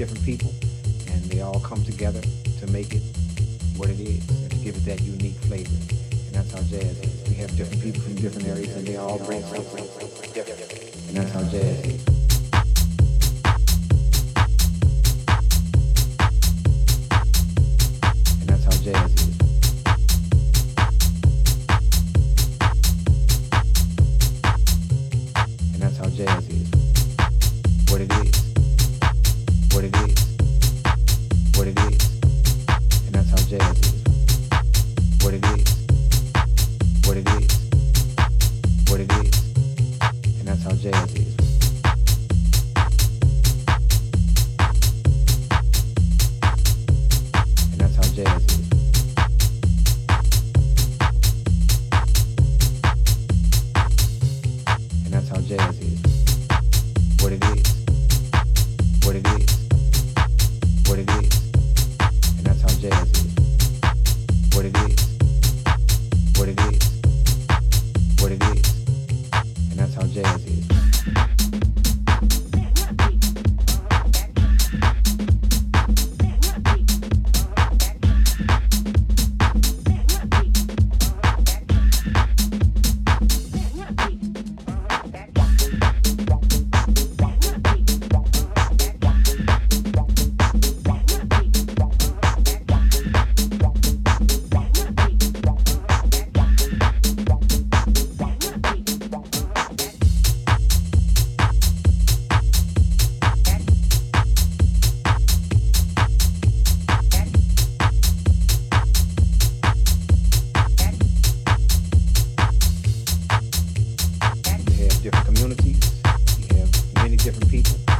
different people, and they all come together to make it what it is and to give it that unique flavor. And that's how jazz is. We have different people from different areas, and they all bring something different. And that's how jazz is. communities, you have many different people.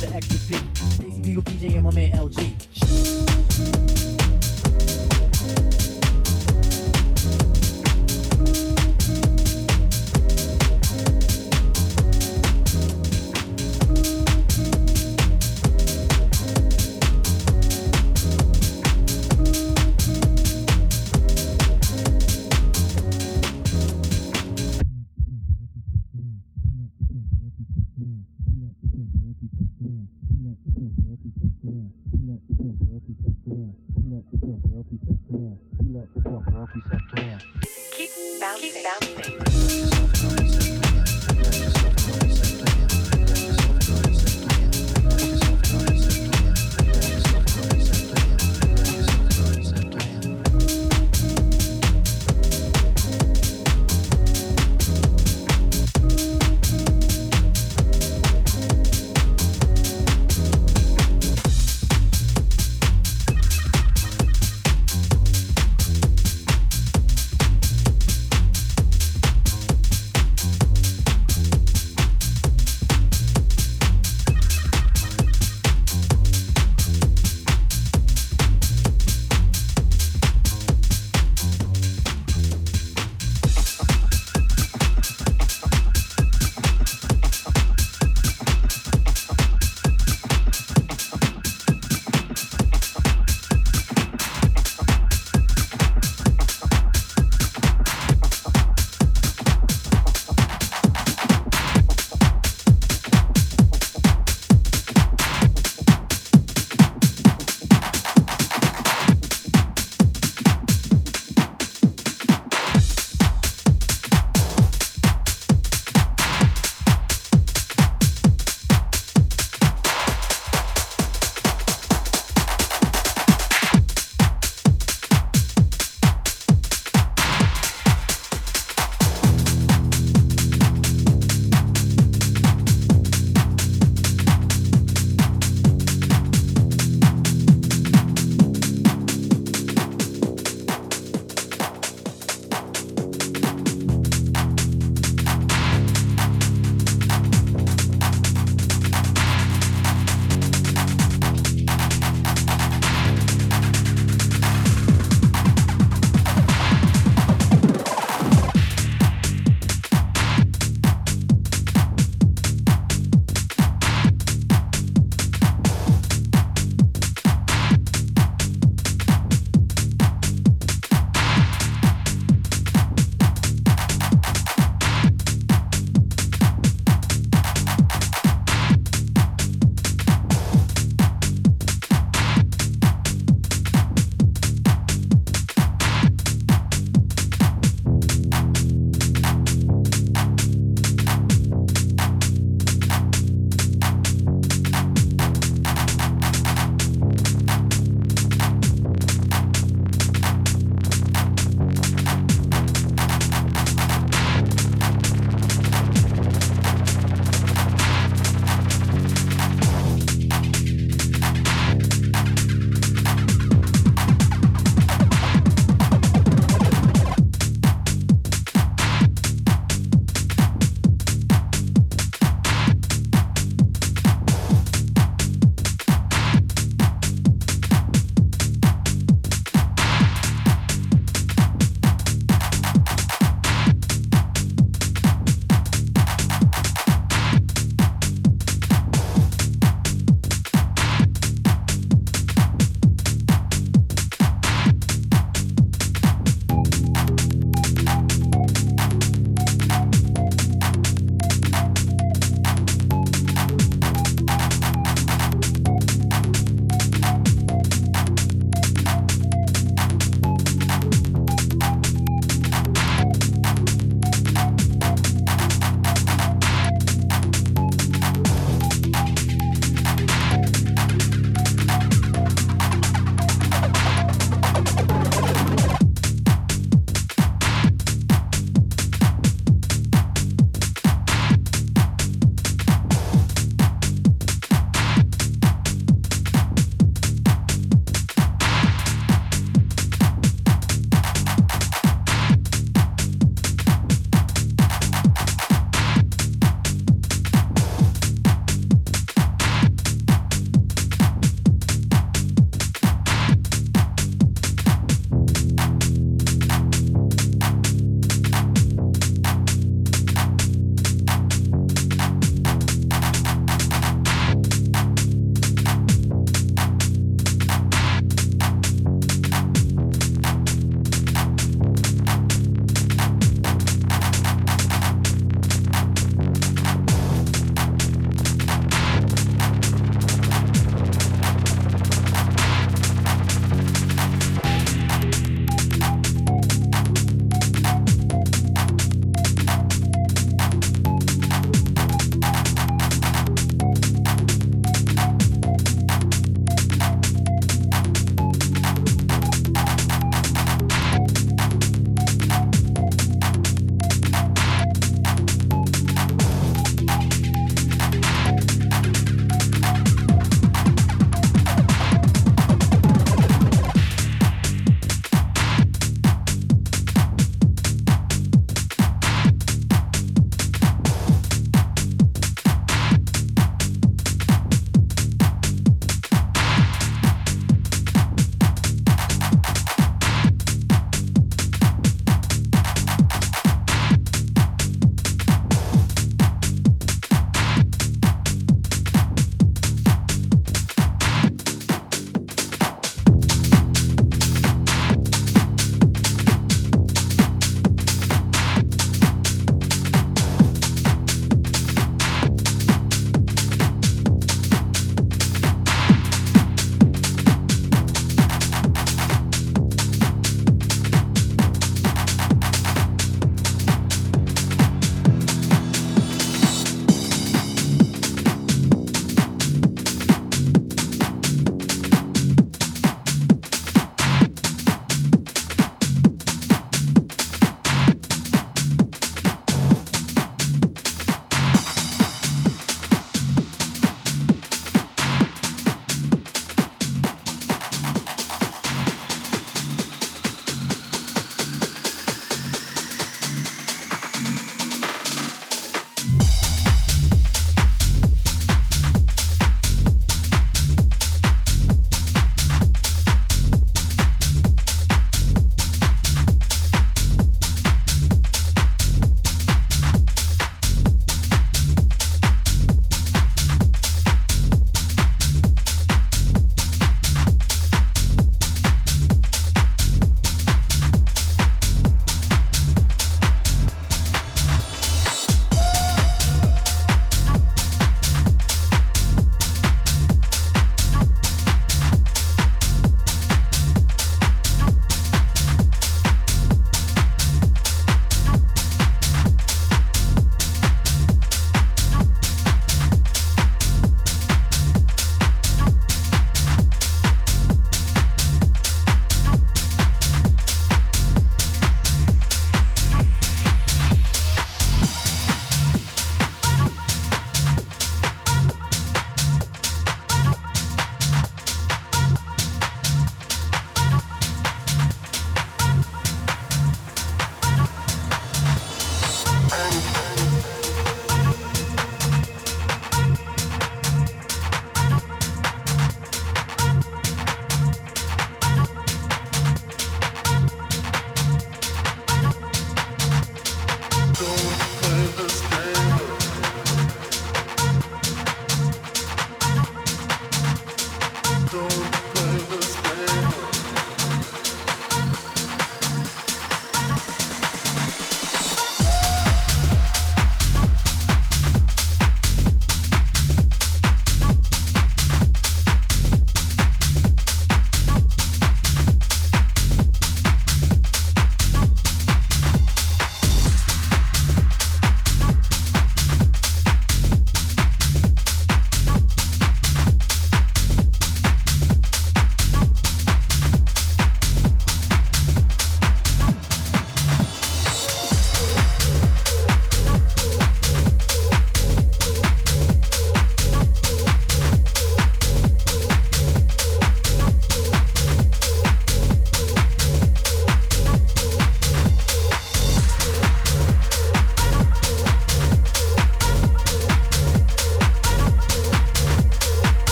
the extra beat. Dixie PJ and my man LG.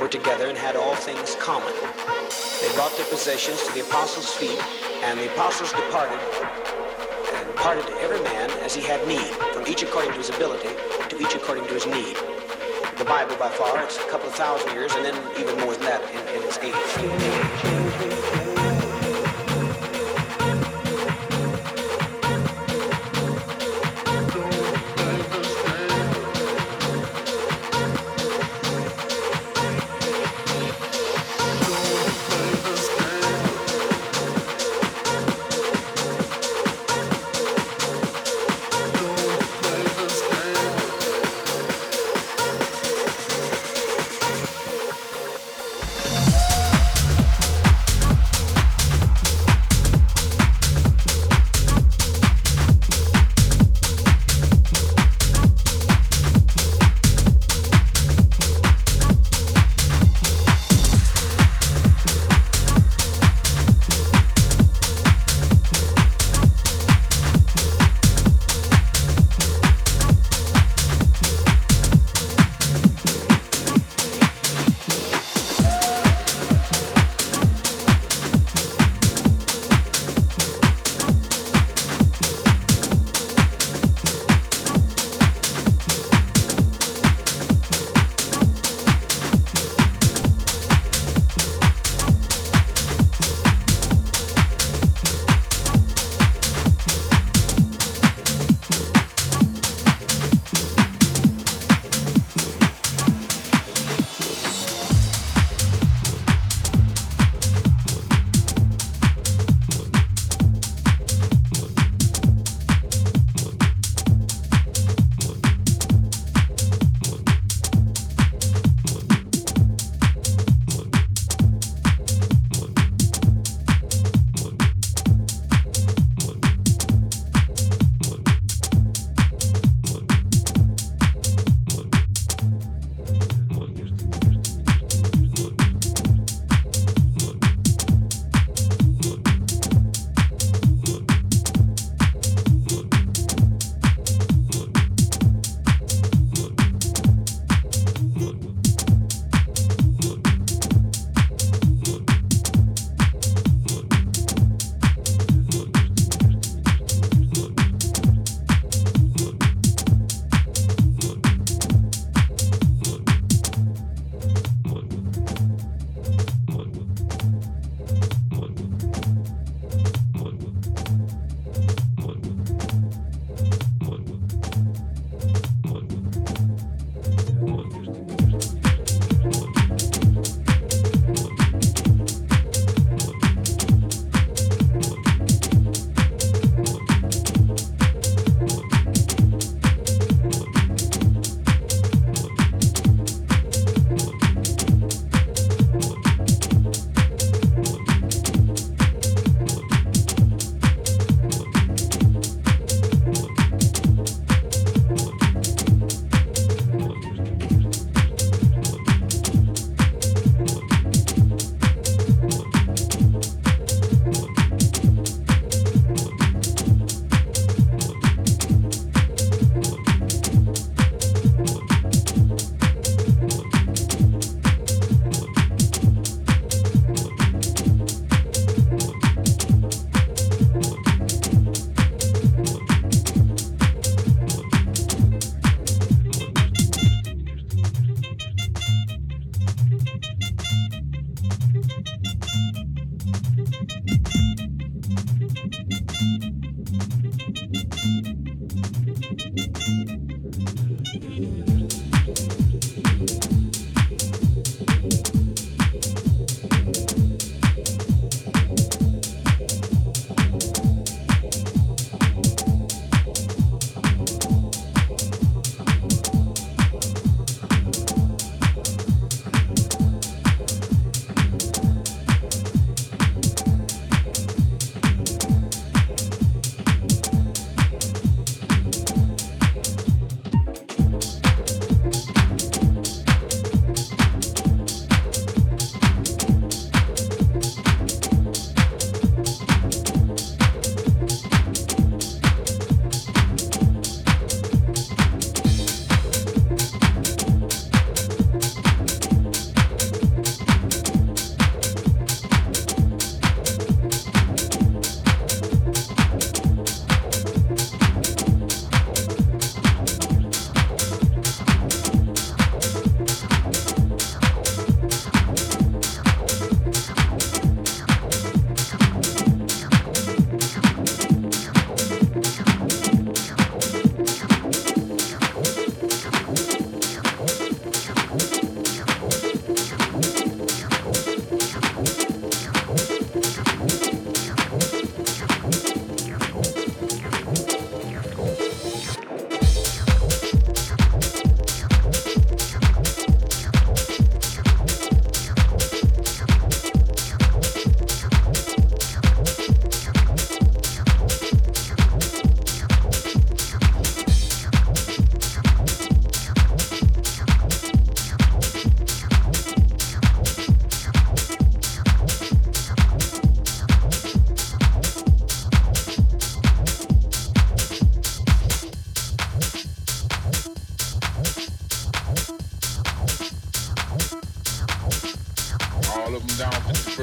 Were together and had all things common. They brought their possessions to the apostles' feet, and the apostles departed and parted to every man as he had need, from each according to his ability, to each according to his need. The Bible, by far, it's a couple of thousand years, and then even more than that in, in its age.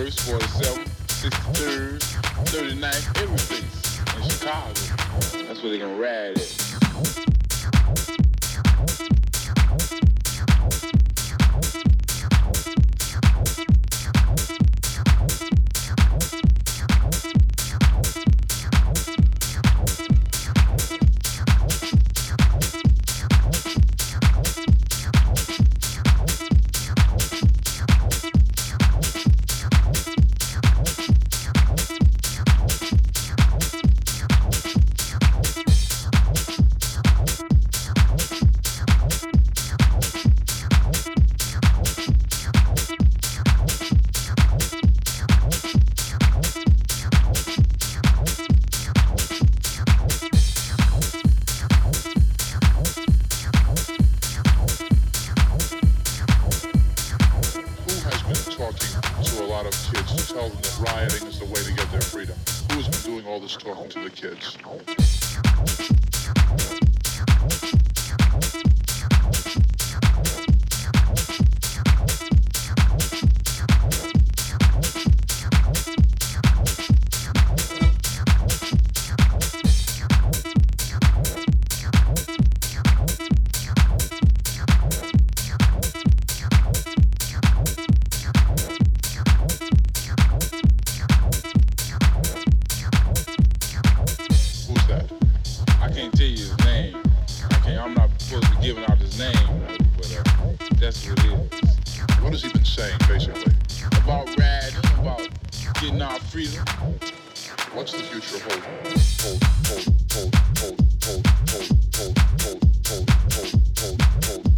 41st, 47th, 63rd, 39th, every place in Chicago. That's where they can ride it. What has he been saying, basically? About rad, about getting our freedom. What's the future? Hold, hold, hold, hold, hold, hold, hold, hold, hold, hold, hold, hold, hold.